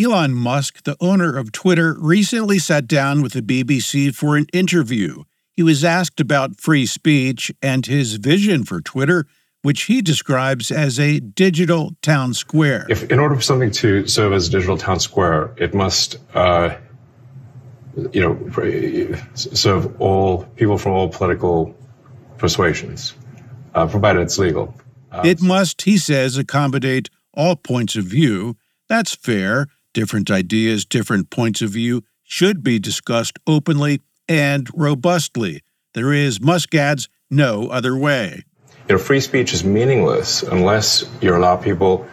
Elon Musk, the owner of Twitter, recently sat down with the BBC for an interview. He was asked about free speech and his vision for Twitter, which he describes as a digital town square. If, in order for something to serve as a digital town square, it must, uh, you know, serve all people from all political persuasions, uh, provided it's legal. Uh, it must, he says, accommodate all points of view. That's fair. Different ideas, different points of view should be discussed openly and robustly. There is, Musk adds, no other way. You know, free speech is meaningless unless you allow people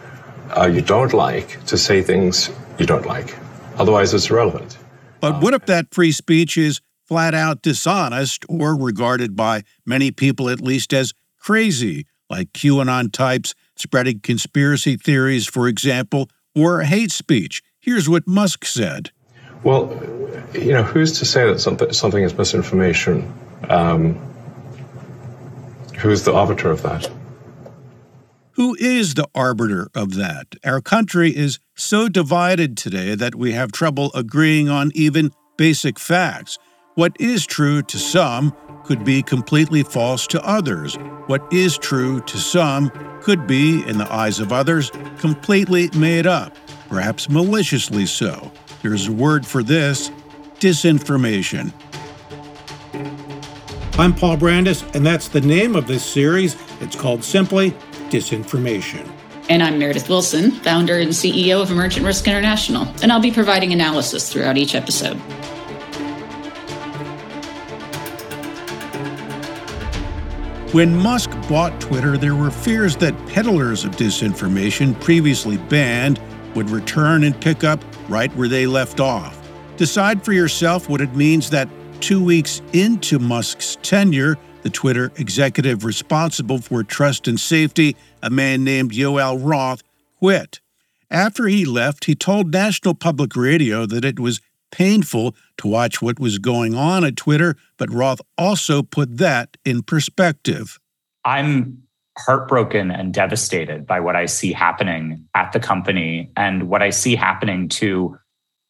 uh, you don't like to say things you don't like. Otherwise, it's irrelevant. But what if that free speech is flat out dishonest or regarded by many people at least as crazy, like QAnon types spreading conspiracy theories, for example, or hate speech? Here's what Musk said. Well, you know, who's to say that something, something is misinformation? Um, who's the arbiter of that? Who is the arbiter of that? Our country is so divided today that we have trouble agreeing on even basic facts. What is true to some could be completely false to others. What is true to some could be, in the eyes of others, completely made up, perhaps maliciously so. There's a word for this disinformation. I'm Paul Brandus, and that's the name of this series. It's called simply Disinformation. And I'm Meredith Wilson, founder and CEO of Emergent Risk International, and I'll be providing analysis throughout each episode. When Musk bought Twitter, there were fears that peddlers of disinformation previously banned would return and pick up right where they left off. Decide for yourself what it means that two weeks into Musk's tenure, the Twitter executive responsible for trust and safety, a man named Yoel Roth, quit. After he left, he told National Public Radio that it was painful to watch what was going on at Twitter, but Roth also put that in perspective. I'm heartbroken and devastated by what I see happening at the company and what I see happening to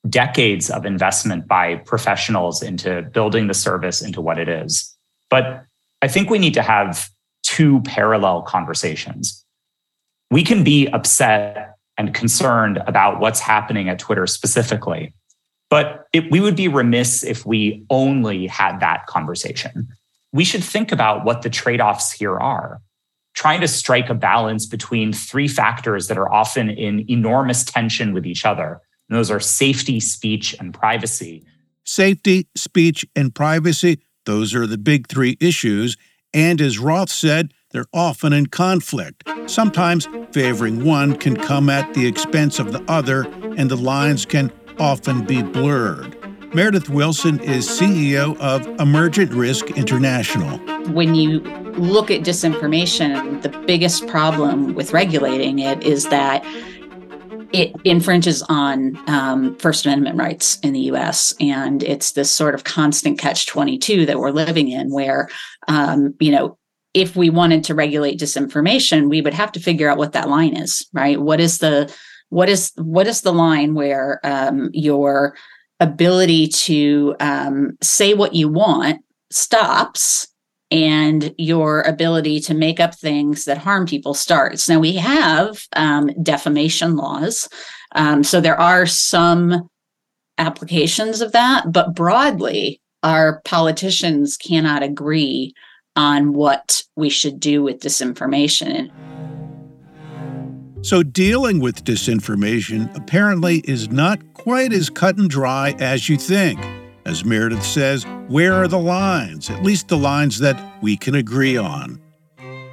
decades of investment by professionals into building the service into what it is. But I think we need to have two parallel conversations. We can be upset and concerned about what's happening at Twitter specifically, but it, we would be remiss if we only had that conversation. We should think about what the trade offs here are trying to strike a balance between three factors that are often in enormous tension with each other. And those are safety, speech, and privacy. Safety, speech, and privacy, those are the big three issues. And as Roth said, they're often in conflict. Sometimes favoring one can come at the expense of the other, and the lines can often be blurred. Meredith Wilson is CEO of Emergent Risk International. When you look at disinformation, the biggest problem with regulating it is that it infringes on um, First Amendment rights in the US. And it's this sort of constant catch 22 that we're living in, where, um, you know, if we wanted to regulate disinformation, we would have to figure out what that line is, right? What is the what is what is the line where um, your ability to um, say what you want stops and your ability to make up things that harm people starts. Now, we have um, defamation laws. Um, so there are some applications of that, but broadly, our politicians cannot agree on what we should do with disinformation. So, dealing with disinformation apparently is not quite as cut and dry as you think. As Meredith says, where are the lines? At least the lines that we can agree on.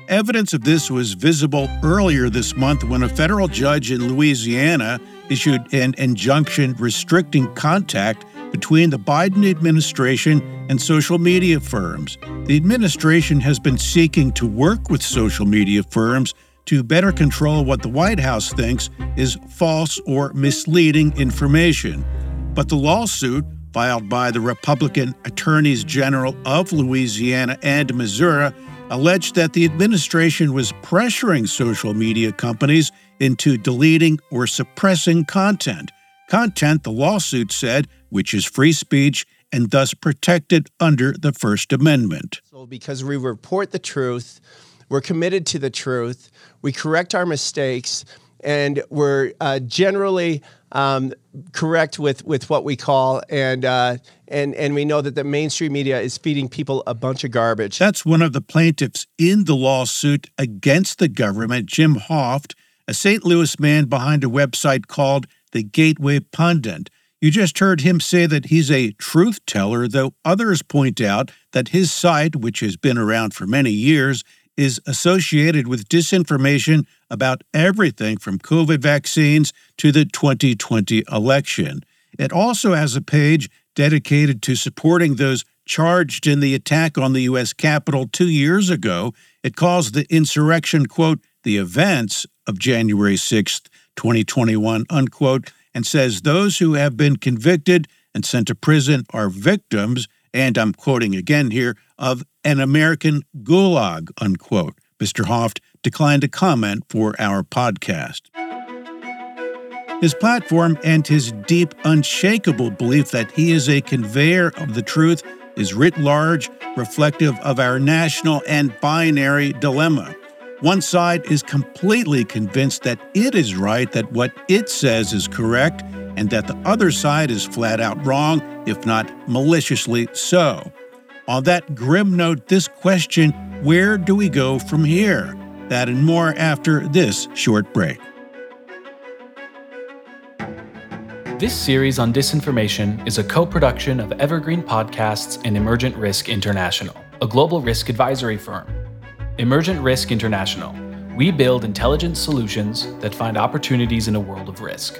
Evidence of this was visible earlier this month when a federal judge in Louisiana issued an injunction restricting contact between the Biden administration and social media firms. The administration has been seeking to work with social media firms to better control what the White House thinks is false or misleading information. But the lawsuit, filed by the Republican attorneys general of Louisiana and Missouri, alleged that the administration was pressuring social media companies into deleting or suppressing content. Content, the lawsuit said, which is free speech and thus protected under the First Amendment. Because we report the truth, we're committed to the truth, we correct our mistakes, and we're uh, generally um, correct with with what we call and uh, and and we know that the mainstream media is feeding people a bunch of garbage. That's one of the plaintiffs in the lawsuit against the government, Jim Hoft, a St. Louis man behind a website called the Gateway Pundit. You just heard him say that he's a truth teller, though others point out that his site, which has been around for many years, is associated with disinformation about everything from COVID vaccines to the 2020 election. It also has a page dedicated to supporting those charged in the attack on the U.S. Capitol two years ago. It calls the insurrection, quote, the events of January 6th, 2021, unquote, and says those who have been convicted and sent to prison are victims, and I'm quoting again here, of an American gulag, unquote. Mr. Hoft declined to comment for our podcast. His platform and his deep, unshakable belief that he is a conveyor of the truth is writ large reflective of our national and binary dilemma. One side is completely convinced that it is right, that what it says is correct, and that the other side is flat out wrong, if not maliciously so. On that grim note, this question where do we go from here? That and more after this short break. This series on disinformation is a co production of Evergreen Podcasts and Emergent Risk International, a global risk advisory firm. Emergent Risk International. We build intelligent solutions that find opportunities in a world of risk.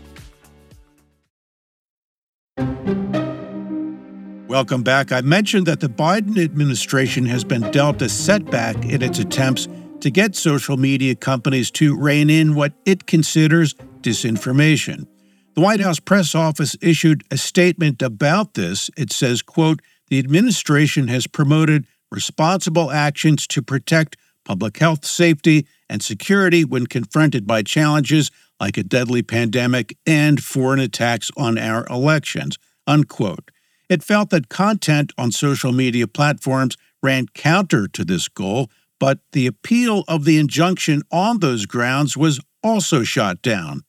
Welcome back. I mentioned that the Biden administration has been dealt a setback in its attempts to get social media companies to rein in what it considers disinformation. The White House press office issued a statement about this. It says, quote, "The administration has promoted responsible actions to protect public health, safety, and security when confronted by challenges like a deadly pandemic and foreign attacks on our elections." Unquote. It felt that content on social media platforms ran counter to this goal, but the appeal of the injunction on those grounds was also shot down.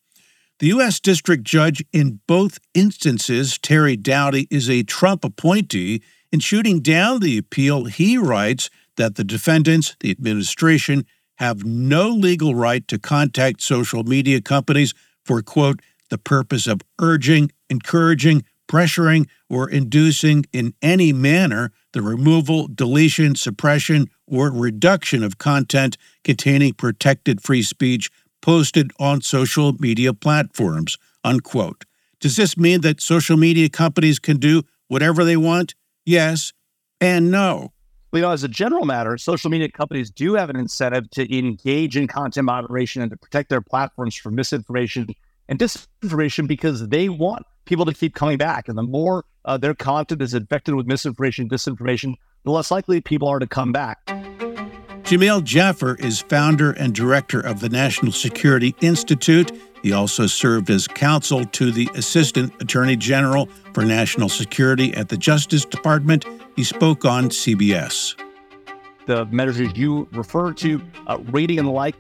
The U.S. District Judge in both instances, Terry Doughty, is a Trump appointee. In shooting down the appeal, he writes that the defendants, the administration, have no legal right to contact social media companies for, quote, the purpose of urging, encouraging, pressuring, or inducing in any manner the removal, deletion, suppression, or reduction of content containing protected free speech posted on social media platforms. Unquote. Does this mean that social media companies can do whatever they want? Yes and no. Well, you know, as a general matter, social media companies do have an incentive to engage in content moderation and to protect their platforms from misinformation and disinformation because they want people to keep coming back. And the more uh, their content is infected with misinformation, disinformation, the less likely people are to come back. Jamil Jaffer is founder and director of the National Security Institute. He also served as counsel to the Assistant Attorney General for National Security at the Justice Department. He spoke on CBS. The measures you refer to, uh, rating and the like,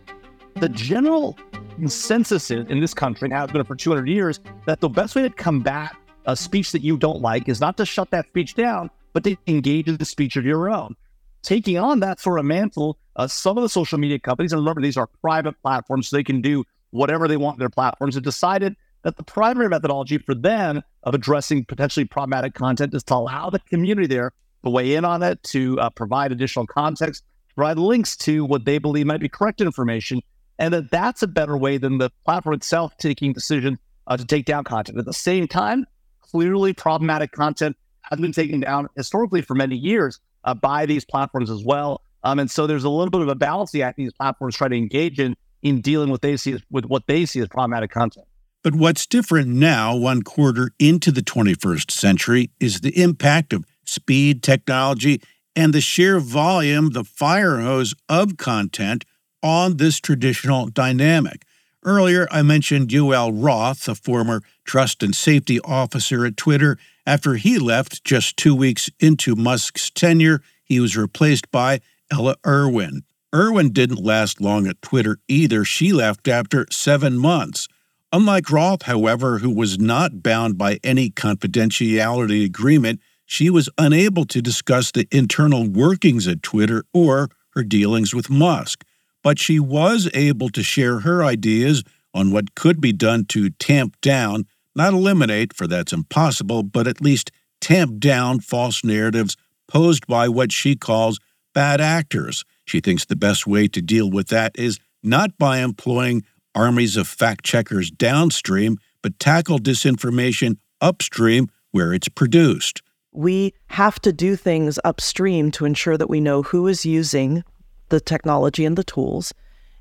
the general consensus in this country and has been for 200 years that the best way to combat a speech that you don't like is not to shut that speech down, but to engage in the speech of your own. Taking on that sort of mantle, uh, some of the social media companies, and remember, these are private platforms, so they can do whatever they want their platforms, have decided that the primary methodology for them of addressing potentially problematic content is to allow the community there to weigh in on it, to uh, provide additional context, provide links to what they believe might be correct information, and that that's a better way than the platform itself taking decision uh, to take down content. At the same time, clearly problematic content has been taken down historically for many years uh, by these platforms as well. Um, and so there's a little bit of a balancing act these platforms try to engage in in dealing with they see as, with what they see as problematic content. But what's different now, one quarter into the 21st century, is the impact of speed, technology, and the sheer volume, the fire hose of content on this traditional dynamic. Earlier, I mentioned Yoel Roth, a former trust and safety officer at Twitter. After he left just two weeks into Musk's tenure, he was replaced by Ella Irwin. Irwin didn't last long at Twitter either. She left after seven months. Unlike Roth, however, who was not bound by any confidentiality agreement, she was unable to discuss the internal workings at Twitter or her dealings with Musk. But she was able to share her ideas on what could be done to tamp down, not eliminate, for that's impossible, but at least tamp down false narratives posed by what she calls bad actors. She thinks the best way to deal with that is not by employing armies of fact checkers downstream, but tackle disinformation upstream where it's produced. We have to do things upstream to ensure that we know who is using the technology and the tools.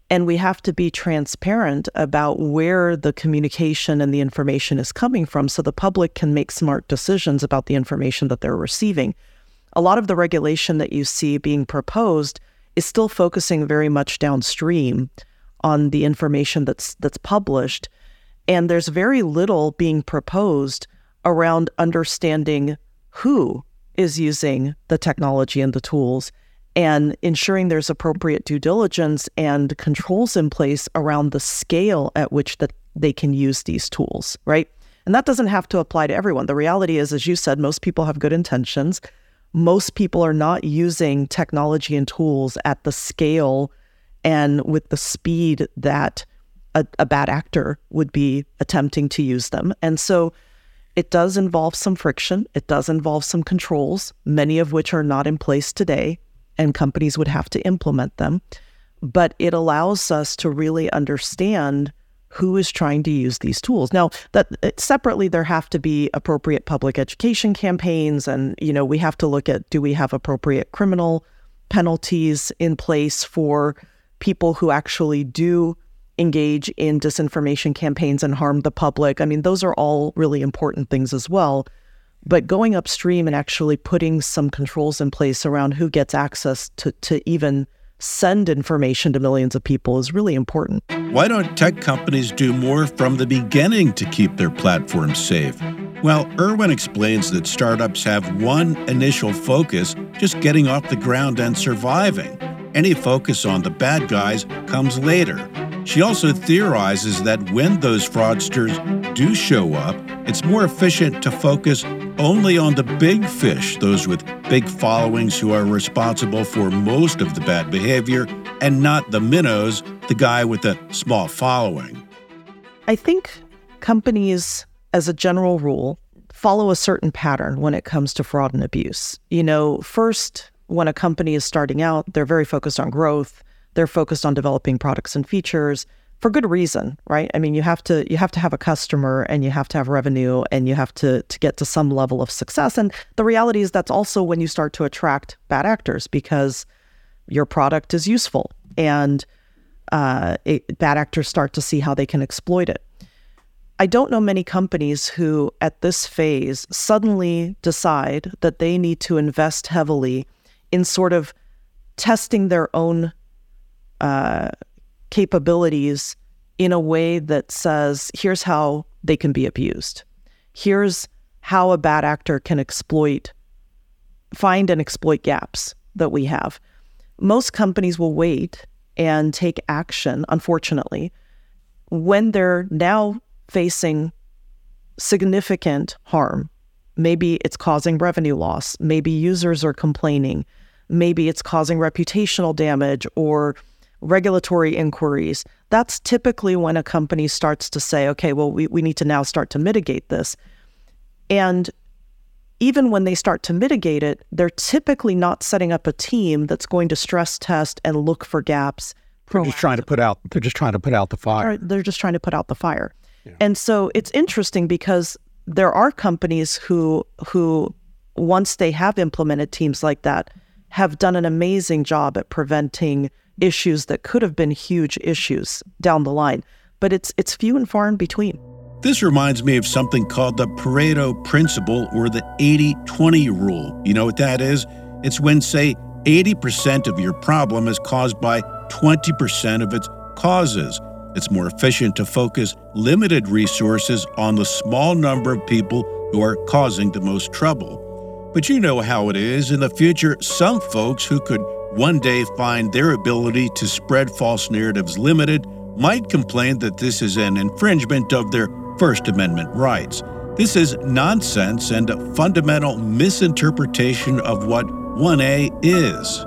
And we have to be transparent about where the communication and the information is coming from so the public can make smart decisions about the information that they're receiving. A lot of the regulation that you see being proposed is still focusing very much downstream on the information that's that's published and there's very little being proposed around understanding who is using the technology and the tools and ensuring there's appropriate due diligence and controls in place around the scale at which that they can use these tools right? And that doesn't have to apply to everyone. The reality is as you said most people have good intentions. Most people are not using technology and tools at the scale and with the speed that a, a, bad actor would be attempting to use them. And so it does involve some friction, it does involve some controls, many of which are not in place today, and companies would have to implement them. But it allows us to really understand who is trying to use these tools. Now, that uh, separately there have to be appropriate public education campaigns and you know, we have to look at do we have appropriate criminal penalties in place for people who actually do engage in disinformation campaigns and harm the public. I mean, those are all really important things as well. But going upstream and actually putting some controls in place around who gets access to, to even send information to millions of people is really important. Why don't tech companies do more from the beginning to keep their platforms safe? Well, Irwin explains that startups have one initial focus just getting off the ground and surviving. Any focus on the bad guys comes later. She also theorizes that when those fraudsters do show up, it's more efficient to focus only on the big fish, those with big followings who are responsible for most of the bad behavior, and not the minnows, the guy with a small following. I think companies, as a general rule, follow a certain pattern when it comes to fraud and abuse. You know, first, when a company is starting out, they're very focused on growth. They're focused on developing products and features for good reason, right? I mean, you have to you have to have a customer and you have to have revenue and you have to to get to some level of success. And the reality is that's also when you start to attract bad actors because your product is useful and uh, it, bad actors start to see how they can exploit it. I don't know many companies who, at this phase, suddenly decide that they need to invest heavily in sort of testing their own uh, capabilities in a way that says, here's how they can be abused. Here's how a bad actor can exploit, find and exploit gaps that we have. Most companies will wait and take action, unfortunately, when they're now facing significant harm. Maybe it's causing revenue loss. Maybe users are complaining. Maybe it's causing reputational damage or regulatory inquiries. That's typically when a company starts to say, okay, well, we, we need to now start to mitigate this. And even when they start to mitigate it, they're typically not setting up a team that's going to stress test and look for gaps. They're just trying to put out. They're just trying to put out the fire. They're just trying to put out the fire. Yeah. And so it's interesting because there are companies who who once they have implemented teams like that have done an amazing job at preventing issues that could have been huge issues down the line. But it's it's few and far in between. This reminds me of something called the Pareto Principle or the 80 20 rule. You know what that is? It's when, say, 80% of your problem is caused by 20% of its causes. It's more efficient to focus limited resources on the small number of people who are causing the most trouble. But you know how it is. In the future, some folks who could one day find their ability to spread false narratives limited might complain that this is an infringement of their First Amendment rights. This is nonsense and a fundamental misinterpretation of what 1A is.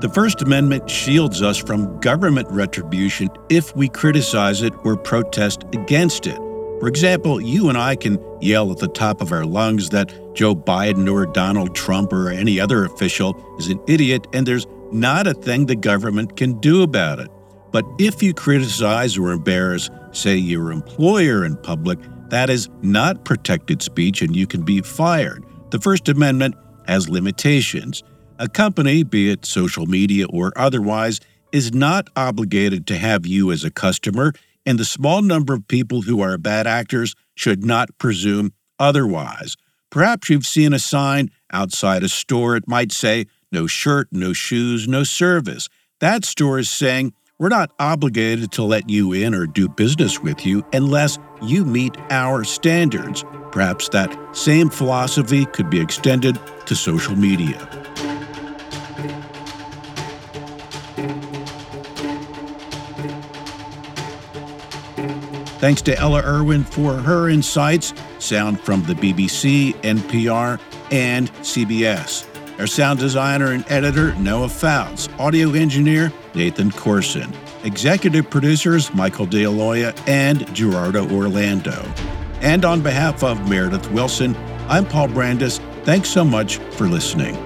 The First Amendment shields us from government retribution if we criticize it or protest against it. For example, you and I can yell at the top of our lungs that Joe Biden or Donald Trump or any other official is an idiot, and there's not a thing the government can do about it. But if you criticize or embarrass say your employer in public, that is not protected speech and you can be fired. The First Amendment has limitations. A company, be it social media or otherwise, is not obligated to have you as a customer, and the small number of people who are bad actors should not presume otherwise. Perhaps you've seen a sign outside a store. It might say, no shirt, no shoes, no service. That store is saying, we're not obligated to let you in or do business with you unless you meet our standards. Perhaps that same philosophy could be extended to social media. Thanks to Ella Irwin for her insights. Sound from the BBC, NPR, and CBS. Our sound designer and editor, Noah Foutz. Audio engineer, Nathan Corson. Executive producers, Michael DeAloia and Gerardo Orlando. And on behalf of Meredith Wilson, I'm Paul Brandus. Thanks so much for listening.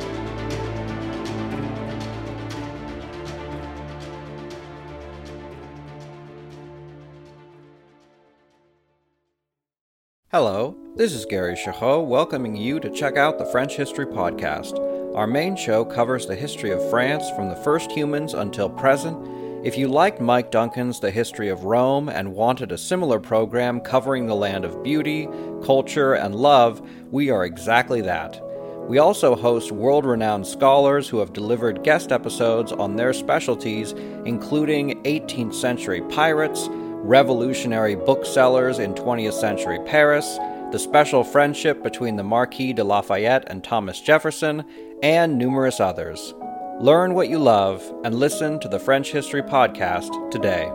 Hello, this is Gary Chahot welcoming you to check out the French History Podcast. Our main show covers the history of France from the first humans until present. If you liked Mike Duncan's The History of Rome and wanted a similar program covering the land of beauty, culture, and love, we are exactly that. We also host world renowned scholars who have delivered guest episodes on their specialties, including 18th century pirates, revolutionary booksellers in 20th century Paris, the special friendship between the Marquis de Lafayette and Thomas Jefferson, and numerous others. Learn what you love and listen to the French History Podcast today.